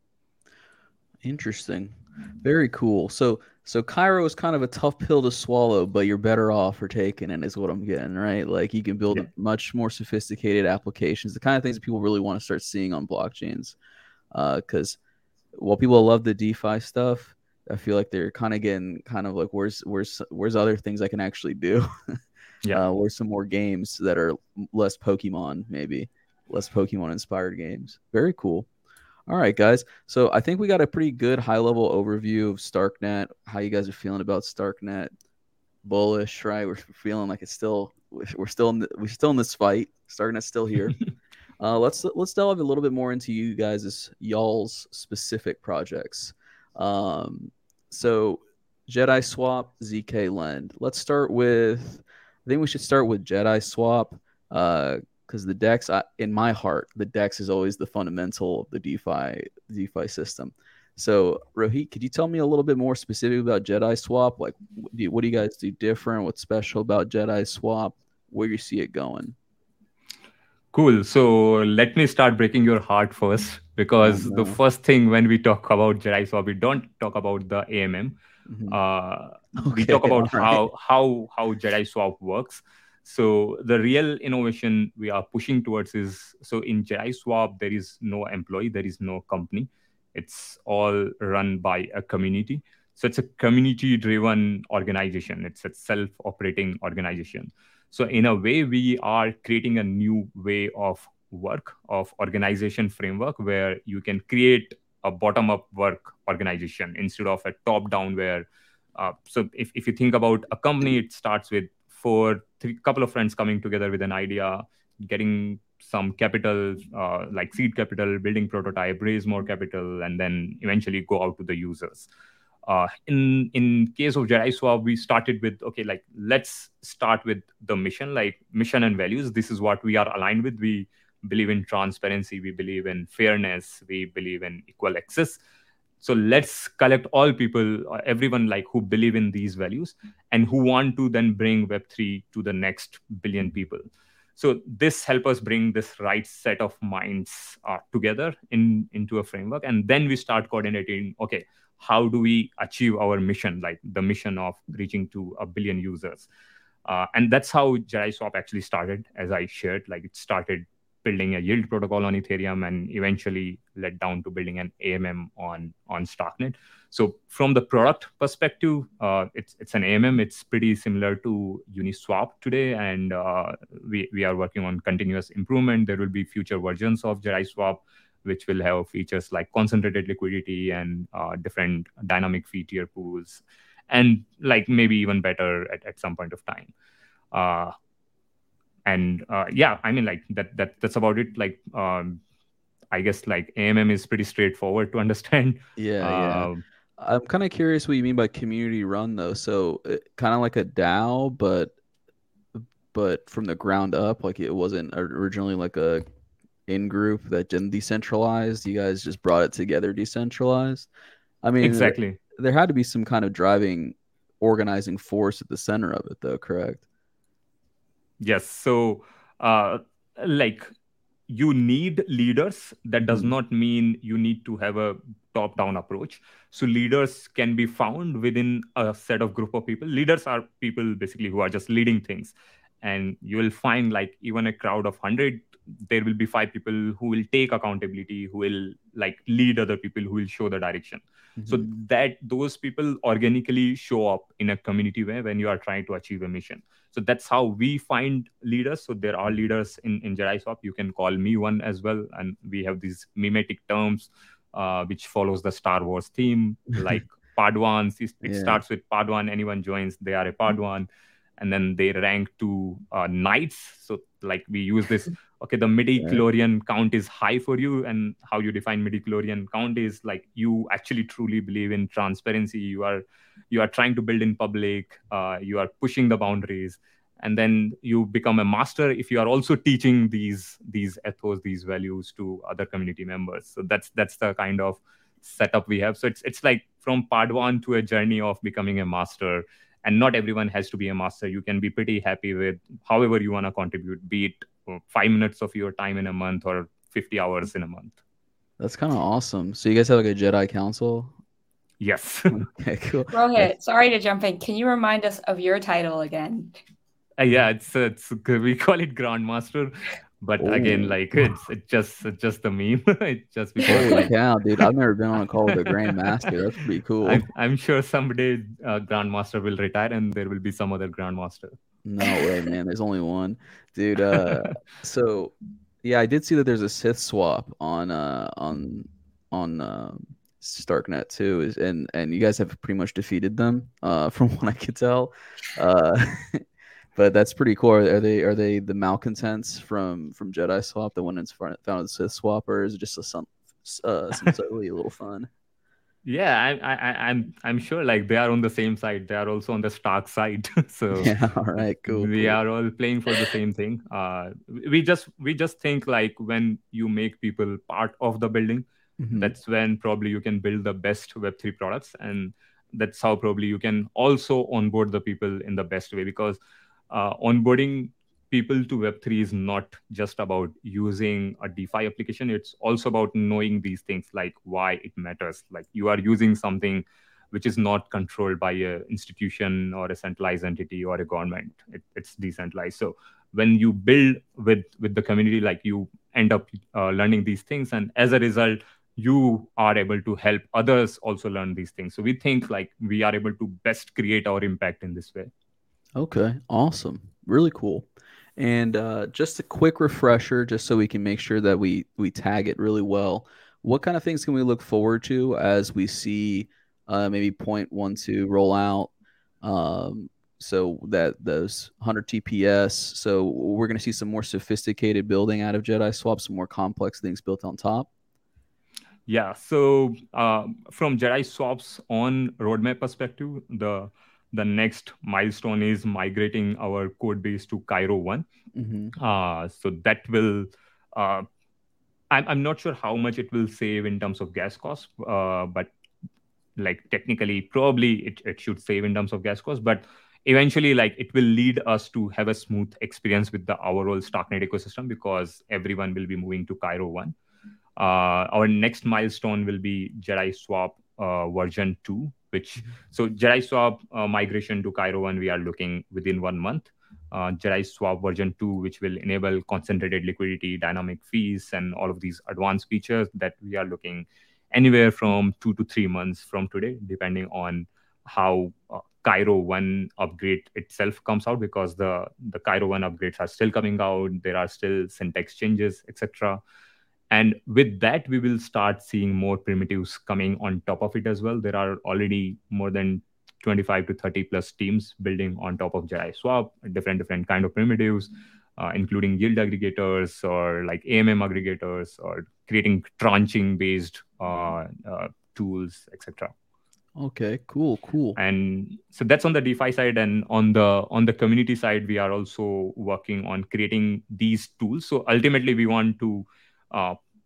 Interesting. Very cool. So so Cairo is kind of a tough pill to swallow, but you're better off for taking it, is what I'm getting, right? Like you can build yeah. much more sophisticated applications, the kind of things that people really want to start seeing on blockchains. Because uh, while people love the DeFi stuff, I feel like they're kind of getting kind of like where's where's where's other things I can actually do? yeah, uh, where's some more games that are less Pokemon, maybe less Pokemon inspired games. Very cool. All right, guys. So I think we got a pretty good high level overview of Starknet. How you guys are feeling about Starknet? Bullish, right? We're feeling like it's still we're still in the, we're still in this fight. Starknet's still here. uh, let's let's delve a little bit more into you guys' y'all's specific projects. Um, so JediSwap, ZK Lend. Let's start with. I think we should start with JediSwap because uh, the Dex, I, in my heart, the Dex is always the fundamental of the DeFi DeFi system. So Rohit, could you tell me a little bit more specific about JediSwap? Like, what do you, what do you guys do different? What's special about JediSwap? Where you see it going? Cool. So let me start breaking your heart first, because oh, no. the first thing when we talk about JediSwap, we don't talk about the AMM. Mm-hmm. Uh, okay, we talk about how how how JediSwap works. So the real innovation we are pushing towards is so in JediSwap there is no employee, there is no company. It's all run by a community. So it's a community-driven organization. It's a self-operating organization. So in a way, we are creating a new way of work, of organization framework where you can create a bottom-up work organization instead of a top-down where uh, so if, if you think about a company, it starts with four, three couple of friends coming together with an idea, getting some capital, uh, like seed capital, building prototype, raise more capital, and then eventually go out to the users uh, in in case of JediSwap, we started with okay, like let's start with the mission, like mission and values. This is what we are aligned with. We believe in transparency. We believe in fairness. We believe in equal access. So let's collect all people, uh, everyone like who believe in these values and who want to then bring Web three to the next billion people. So this help us bring this right set of minds uh, together in into a framework, and then we start coordinating. Okay, how do we achieve our mission, like the mission of reaching to a billion users? Uh, and that's how JediSwap actually started, as I shared. Like it started building a yield protocol on Ethereum and eventually led down to building an AMM on on Starknet. So from the product perspective, uh, it's it's an AMM. It's pretty similar to Uniswap today, and uh, we we are working on continuous improvement. There will be future versions of JediSwap which will have features like concentrated liquidity and uh, different dynamic fee tier pools, and like maybe even better at, at some point of time. Uh, and uh, yeah i mean like that that that's about it. Like um i guess like amm is pretty straightforward to understand. Yeah, yeah. Um, i'm kind of curious what you mean by community run though. So uh, kind of like a dao but but from the ground up like it wasn't originally like a in group that didn't decentralize. You guys just brought it together decentralized. I mean exactly. there, there had to be some kind of driving organizing force at the center of it though correct Yes. So, uh, like, you need leaders. That does mm-hmm. not mean you need to have a top down approach. So, leaders can be found within a set of group of people. Leaders are people basically who are just leading things. And you will find, like, even a crowd of 100, there will be five people who will take accountability, who will like lead other people, who will show the direction. Mm-hmm. So that those people organically show up in a community way when you are trying to achieve a mission. So that's how we find leaders. So there are leaders in, in JediSwap. You can call me one as well. And we have these mimetic terms, uh, which follows the Star Wars theme, like Padawans. It yeah. starts with Padawan. Anyone joins, they are a Padawan. And then they rank to uh, knights. So like we use this okay the midi chlorian yeah. count is high for you and how you define midi chlorian count is like you actually truly believe in transparency. You are you are trying to build in public uh, you are pushing the boundaries and then you become a master if you are also teaching these these ethos these values to other community members. So that's that's the kind of setup we have. So it's it's like from padawan to a journey of becoming a master and not everyone has to be a master. You can be pretty happy with however you want to contribute be it 5 minutes of your time in a month or 50 hours in a month that's kind of awesome so you guys have like a jedi council Yes. okay, cool. Rohit, sorry to jump in. Can you remind us of your title again? Uh, yeah, it's it's we call it Grandmaster, but Ooh. again, like it's it's just it's just a meme. it's just because Holy like, cow, dude! I've never been on a call with a Grandmaster. That's pretty cool. I'm, I'm sure someday uh, Grandmaster will retire, and there will be some other Grandmaster. No way, man. There's only one, dude. Uh, so yeah, I did see that there's a SithSwap on uh on on. Um, Starknet too is and and you guys have pretty much defeated them uh from what I could tell. Uh but that's pretty cool. Are they are they the malcontents from from JediSwap, the one that's founded SithSwap, or is it just a some uh sincerely a little fun? Yeah, I, I, I'm I'm sure like they are on the same side. They are also on the Stark side. so yeah, all right, cool. We cool. are all playing for the same thing. Uh, we just we just think like when you make people part of the building, mm-hmm. that's when probably you can build the best web3 products and that's how probably you can also onboard the people in the best way because uh, onboarding people to web3 is not just about using a defi application it's also about knowing these things like why it matters like you are using something which is not controlled by a institution or a centralized entity or a government it, it's decentralized so when you build with with the community like you end up uh, learning these things and as a result you are able to help others also learn these things. So we think like we are able to best create our impact in this way. Okay, awesome. Really cool. And uh, just a quick refresher, just so we can make sure that we we tag it really well. What kind of things can we look forward to as we see uh, maybe point one two roll out? Um, so that those 100 TPS. So we're going to see some more sophisticated building out of JediSwap, some more complex things built on top. Yeah. So uh, from JediSwap's on roadmap perspective, the the next milestone is migrating our code base to Cairo one. Mm-hmm. Uh, so that will. Uh, I'm, I'm not sure how much it will save in terms of gas cost, uh, but like technically, probably it, it should save in terms of gas cost. But eventually, like it will lead us to have a smooth experience with the overall Starknet ecosystem because everyone will be moving to Cairo one. Uh, our next milestone will be JediSwap uh, version 2 which so JediSwap uh, migration to cairo 1 we are looking within one month uh, JediSwap version 2, which will enable concentrated liquidity, dynamic fees, and all of these advanced features that we are looking anywhere from two to three months from today, depending on how uh, Cairo 1 upgrade itself comes out because the, the Cairo 1 upgrades are still coming out. There are still syntax changes, etc. And with that, we will start seeing more primitives coming on top of it as well. There are already more than 25 to 30 plus teams building on top of JediSwap, different different kind of primitives, uh, including yield aggregators or like AMM aggregators or creating tranching based uh, uh, tools, etc. Okay, cool, cool. And so that's on the DeFi side, and on the on the community side, we are also working on creating these tools. So ultimately, we want to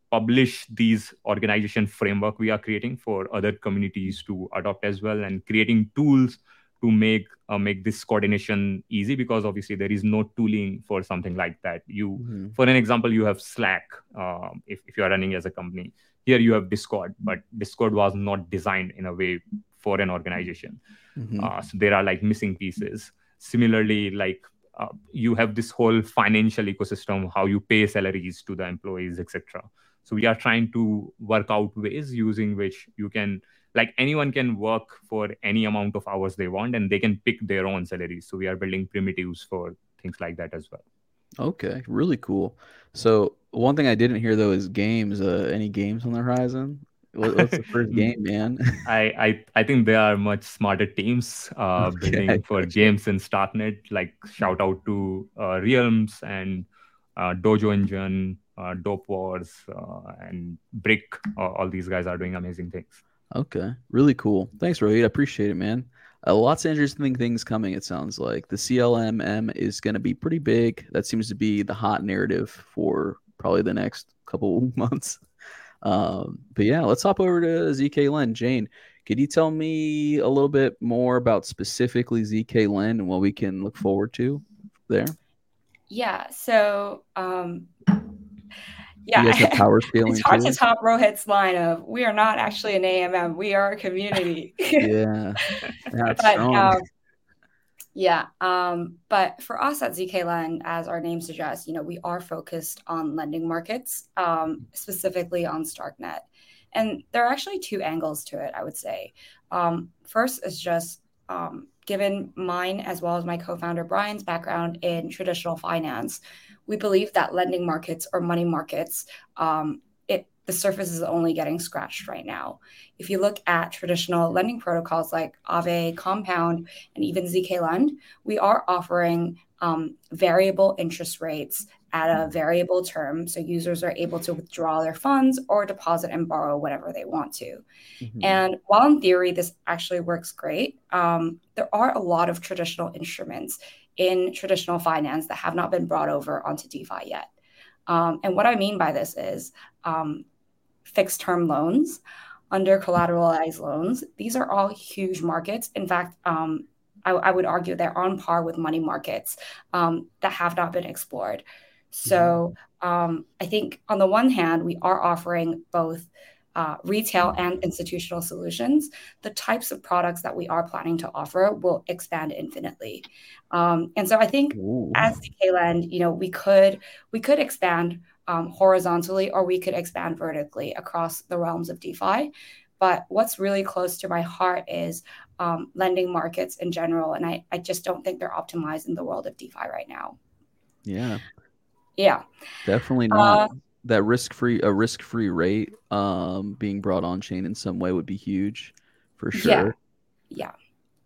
publish these organization framework we are creating for other communities to adopt as well, and creating tools to make uh, make this coordination easy because obviously there is no tooling for something like that you mm-hmm. for an example you have slack uh, if, if you are running as a company here you have discord but discord was not designed in a way for an organization mm-hmm. uh, so there are like missing pieces similarly like uh, you have this whole financial ecosystem how you pay salaries to the employees etc so we are trying to work out ways using which you can like anyone can work for any amount of hours they want and they can pick their own salaries. So we are building primitives for things like that as well. Okay really cool. So one thing i didn't hear though is games. Uh, any games on the horizon what's the first game man I, I i think there are much smarter teams uh okay. building for games in starknet like shout out to uh, realms and uh, dojo engine uh, dope wars uh, and briq all these guys are doing amazing things Okay, really cool. Thanks, Rohit. I appreciate it, man. Uh, lots of interesting things coming. It sounds like the CLMM is going to be pretty big. That seems to be the hot narrative for probably the next couple months. Um, but yeah, let's hop over to zkLend. Jane, could you tell me a little bit more about specifically zkLend and what we can look forward to there? Yeah. So um, yeah, power scaling. it's hard too? to top Rohit's line of "We are not actually an AMM; we are a community." yeah, that's but, um, yeah, um, but for us at zkLend, as our name suggests, you know, we are focused on lending markets, um, specifically on Starknet, and there are actually two angles to it. I would say, um, first is just um, given mine as well as my co-founder Brian's background in traditional finance we believe that lending markets or money markets, um, the surface is only getting scratched right now. If you look at traditional lending protocols like Aave, Compound, and even zkLend, we are offering um, variable interest rates at a variable term. So users are able to withdraw their funds or deposit and borrow whatever they want to. Mm-hmm. And while in theory, this actually works great, um, there are a lot of traditional instruments in traditional finance that have not been brought over onto DeFi yet. Um, and what I mean by this is um, fixed term loans, under collateralized loans. These are all huge markets. In fact, um, I, I, would argue they're on par with money markets um, that have not been explored. So mm-hmm. um, I think on the one hand, we are offering both uh, retail and institutional solutions, the types of products that we are planning to offer will expand infinitely. Um, and so I think Ooh. as Lend, you know, we could we could expand um, horizontally or we could expand vertically across the realms of DeFi. But what's really close to my heart is um, lending markets in general. And I, I just don't think they're optimized in the world of DeFi right now. Yeah. Yeah. Definitely not. Uh, that risk free a risk free rate um being brought on chain in some way would be huge for sure. Yeah. yeah.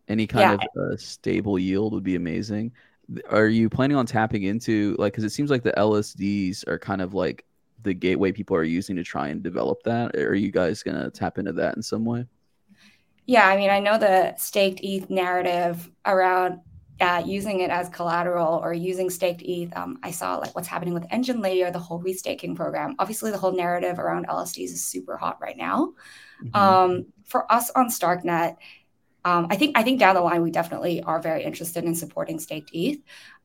Any kind yeah. of uh, stable yield would be amazing. Are you planning on tapping into like because it seems like the LSDs are kind of like the gateway people are using to try and develop that. Are you guys gonna tap into that in some way? Yeah, I mean, I know the staked ETH narrative around uh, using it as collateral or using staked ETH. Um, I saw like what's happening with EigenLayer, the whole restaking program. Obviously, the whole narrative around LSDs is super hot right now. Mm-hmm. Um, for us on Starknet, um, I think I think down the line we definitely are very interested in supporting staked ETH.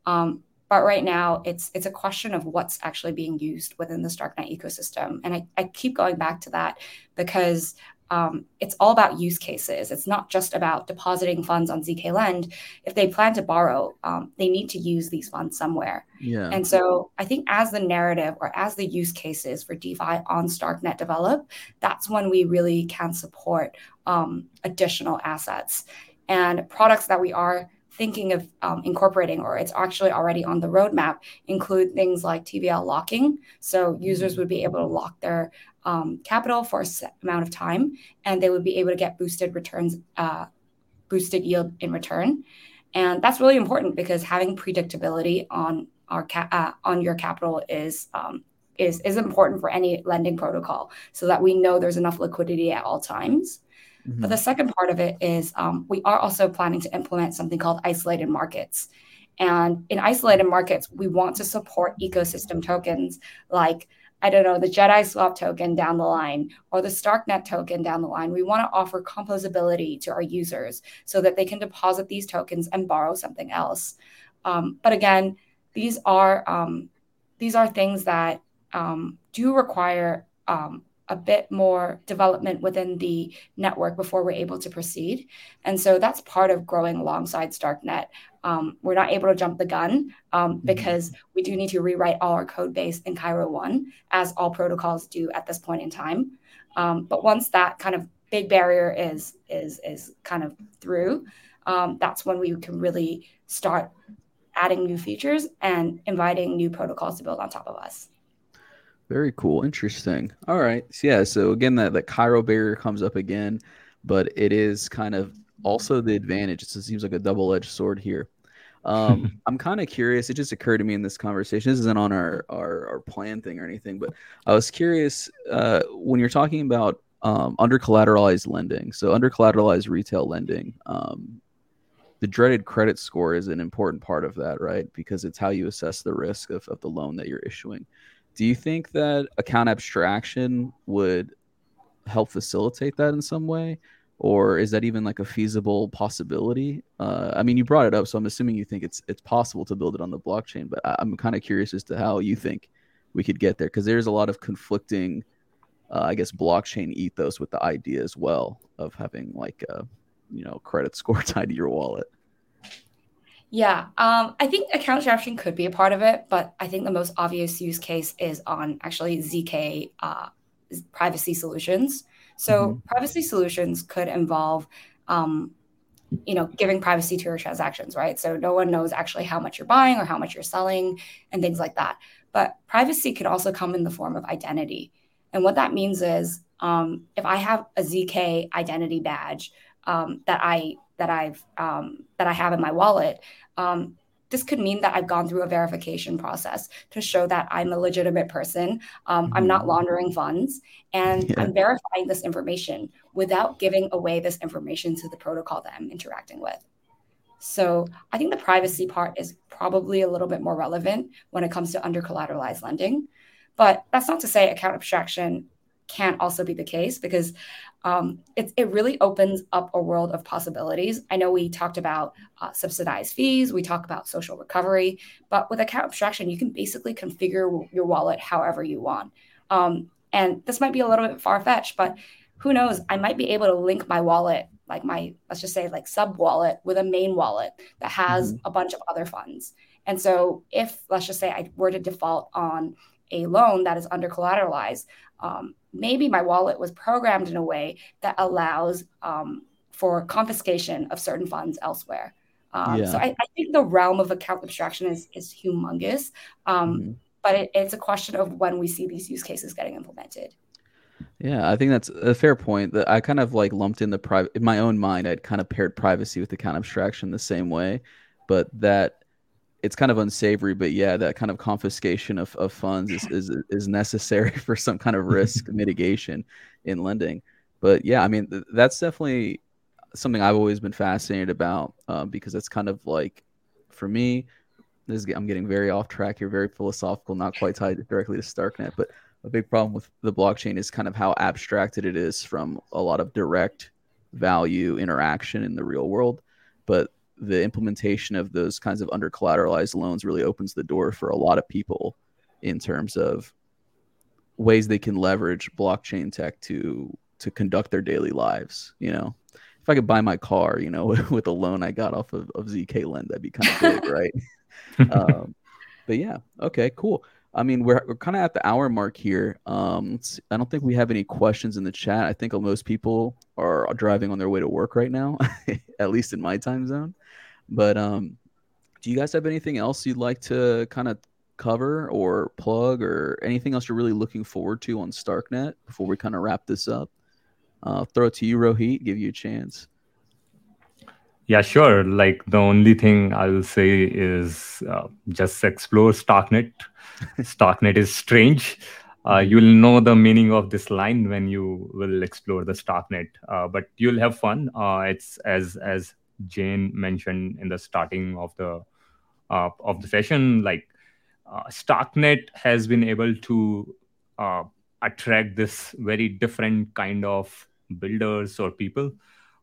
Um, but right now it's it's a question of what's actually being used within the Starknet ecosystem. And I, I keep going back to that because um, it's all about use cases. It's not just about depositing funds on zkLend. If they plan to borrow, um, they need to use these funds somewhere. Yeah. And so I think as the narrative or as the use cases for DeFi on StarkNet develop, that's when we really can support um, additional assets and products that we are thinking of um, incorporating or it's actually already on the roadmap include things like TVL locking. So users mm-hmm. would be able to lock their um, capital for a set amount of time, and they would be able to get boosted returns, uh, boosted yield in return. And that's really important because having predictability on our ca- uh, on your capital is um, is is important for any lending protocol, so that we know there's enough liquidity at all times. Mm-hmm. But the second part of it is um, we are also planning to implement something called isolated markets. And in isolated markets, we want to support ecosystem tokens like I don't know, the JediSwap token down the line or the Starknet token down the line. We want to offer composability to our users so that they can deposit these tokens and borrow something else. Um, but again, these are um, these are things that um, do require um, a bit more development within the network before we're able to proceed. And so that's part of growing alongside StarkNet. Um, we're not able to jump the gun um, mm-hmm. because we do need to rewrite all our code base in Cairo 1, as all protocols do at this point in time. Um, but once that kind of big barrier is is is kind of through, um, that's when we can really start adding new features and inviting new protocols to build on top of us. Very cool. Interesting. All right. So, yeah. So again, that that Cairo barrier comes up again, but it is kind of also the advantage. It seems like a double edged sword here. Um, I'm kind of curious. It just occurred to me in this conversation. This isn't on our, our, our plan thing or anything, but I was curious uh, when you're talking about um, under collateralized lending. So under collateralized retail lending, um, the dreaded credit score is an important part of that, right? Because it's how you assess the risk of, of the loan that you're issuing. Do you think that account abstraction would help facilitate that in some way? Or is that even like a feasible possibility? Uh, I mean, you brought it up, so I'm assuming you think it's it's possible to build it on the blockchain. But I, am kind of curious as to how you think we could get there, because there's a lot of conflicting, uh, I guess, blockchain ethos with the idea as well of having like a, you know, credit score tied to your wallet. Yeah, um, I think account abstraction could be a part of it, but I think the most obvious use case is on actually ZK uh, privacy solutions. So mm-hmm. privacy solutions could involve, um, you know, giving privacy to your transactions, right? So no one knows actually how much you're buying or how much you're selling and things like that. But privacy can also come in the form of identity, and what that means is um, if I have a ZK identity badge um, that I that I've um, that I have in my wallet, um, this could mean that I've gone through a verification process to show that I'm a legitimate person. Um, mm-hmm. I'm not mm-hmm. laundering funds, and yeah. I'm verifying this information without giving away this information to the protocol that I'm interacting with. So I think the privacy part is probably a little bit more relevant when it comes to under collateralized lending. But that's not to say account abstraction can't also be the case because um, it, it really opens up a world of possibilities. I know we talked about uh, subsidized fees, we talk about social recovery, but with account abstraction, you can basically configure your wallet however you want. Um, and this might be a little bit far fetched, but who knows? I might be able to link my wallet, like my, let's just say, like sub wallet with a main wallet that has mm-hmm. a bunch of other funds. And so, if let's just say I were to default on a loan that is under collateralized, um, maybe my wallet was programmed in a way that allows um, for confiscation of certain funds elsewhere. Um, yeah. So I, I, think the realm of account abstraction is is humongous, um, mm-hmm. but it, it's a question of when we see these use cases getting implemented. Yeah, I think that's a fair point. That I kind of like lumped in the private in my own mind. I'd kind of paired privacy with account abstraction the same way, but that it's kind of unsavory, but yeah, that kind of confiscation of, of funds is, is is necessary for some kind of risk mitigation in lending. But yeah, I mean th- that's definitely something I've always been fascinated about um, because it's kind of like for me, this is, I'm getting very off track here, very philosophical, not quite tied directly to Starknet, but a big problem with the blockchain is kind of how abstracted it is from a lot of direct value interaction in the real world. But the implementation of those kinds of under collateralized loans really opens the door for a lot of people in terms of ways they can leverage blockchain tech to to conduct their daily lives. You know, if I could buy my car, you know, with a loan I got off of, of zkLend, that'd be kind of big, right? um, but yeah, okay, cool. I mean, we're, we're kind of at the hour mark here. Um, I don't think we have any questions in the chat. I think most people are driving on their way to work right now, at least in my time zone. But um, do you guys have anything else you'd like to kind of cover or plug or anything else you're really looking forward to on StarkNet before we kind of wrap this up? Uh, throw it to you, Rohit. Give you a chance. Yeah, sure. Like the only thing I will say is uh, just explore Starknet. Starknet is strange. Uh, mm-hmm. you'll know the meaning of this line when you will explore the Starknet, uh, but you'll have fun. Uh, it's as as Jane mentioned in the starting of the uh, of the session. Like uh, Starknet has been able to attract this very different kind of builders or people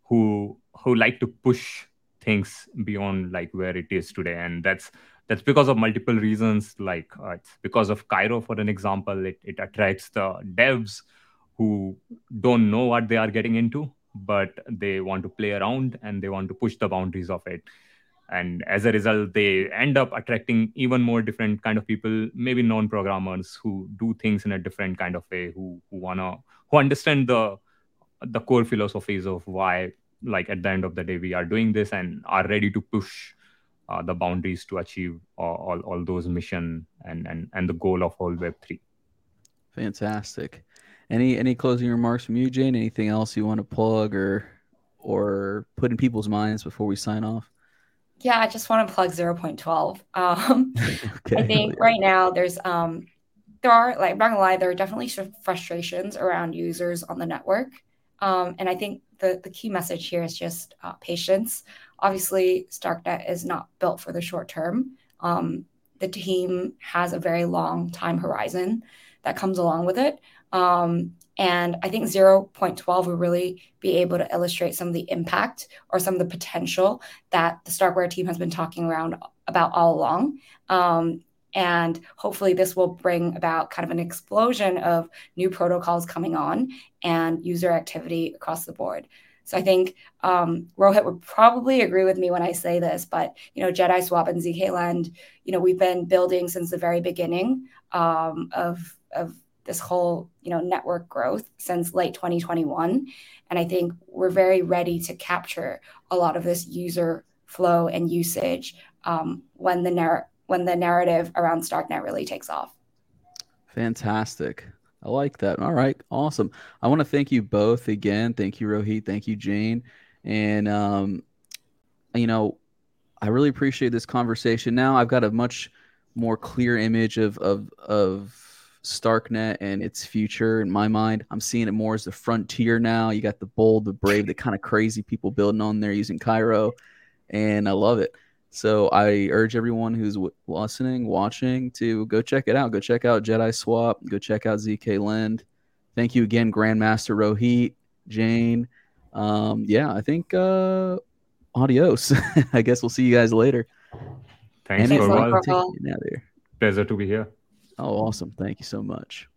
who who like to push things beyond like where it is today and that's that's because of multiple reasons like uh, it's because of cairo for an example it, it attracts the devs who don't know what they are getting into but they want to play around and they want to push the boundaries of it. And as a result they end up attracting even more different kind of people maybe non-programmers who do things in a different kind of way who who wanna who understand the the core philosophies of why like at the end of the day we are doing this and are ready to push uh, the boundaries to achieve all, all, all, those mission and, and and the goal of all web 3 fantastic any any closing remarks from you jane anything else you want to plug or or put in people's minds before we sign off yeah i just want to plug 0.12 um, okay. i think right now there's um there are like i'm not gonna lie there are definitely frustrations around users on the network um, and I think the, the key message here is just uh, patience. Obviously, StarkNet is not built for the short term. Um, the team has a very long time horizon that comes along with it. Um, and I think 0.12 will really be able to illustrate some of the impact or some of the potential that the Starkware team has been talking around about all along. Um, and hopefully, this will bring about kind of an explosion of new protocols coming on and user activity across the board. So I think um, Rohit would probably agree with me when I say this, but you know, JediSwap and zkLend, you know, we've been building since the very beginning um, of of this whole you know network growth since late 2021, and I think we're very ready to capture a lot of this user flow and usage um, when the narr- when the narrative around StarkNet really takes off. Fantastic. I like that. All right, awesome. I want to thank you both again. Thank you, Rohit. Thank you, Jane. And um, you know, I really appreciate this conversation. Now I've got a much more clear image of of of Starknet and its future in my mind. I'm seeing it more as the frontier now. You got the bold, the brave, the kind of crazy people building on there using Cairo, and I love it. So I urge everyone who's w- listening, watching, to go check it out. Go check out JediSwap. Go check out zkLend. Thank you again, Grandmaster Rohit, Jane. Um, yeah, I think uh, adios. I guess we'll see you guys later. Thanks, Thanks for Pleasure to be here. Oh, awesome. Thank you so much.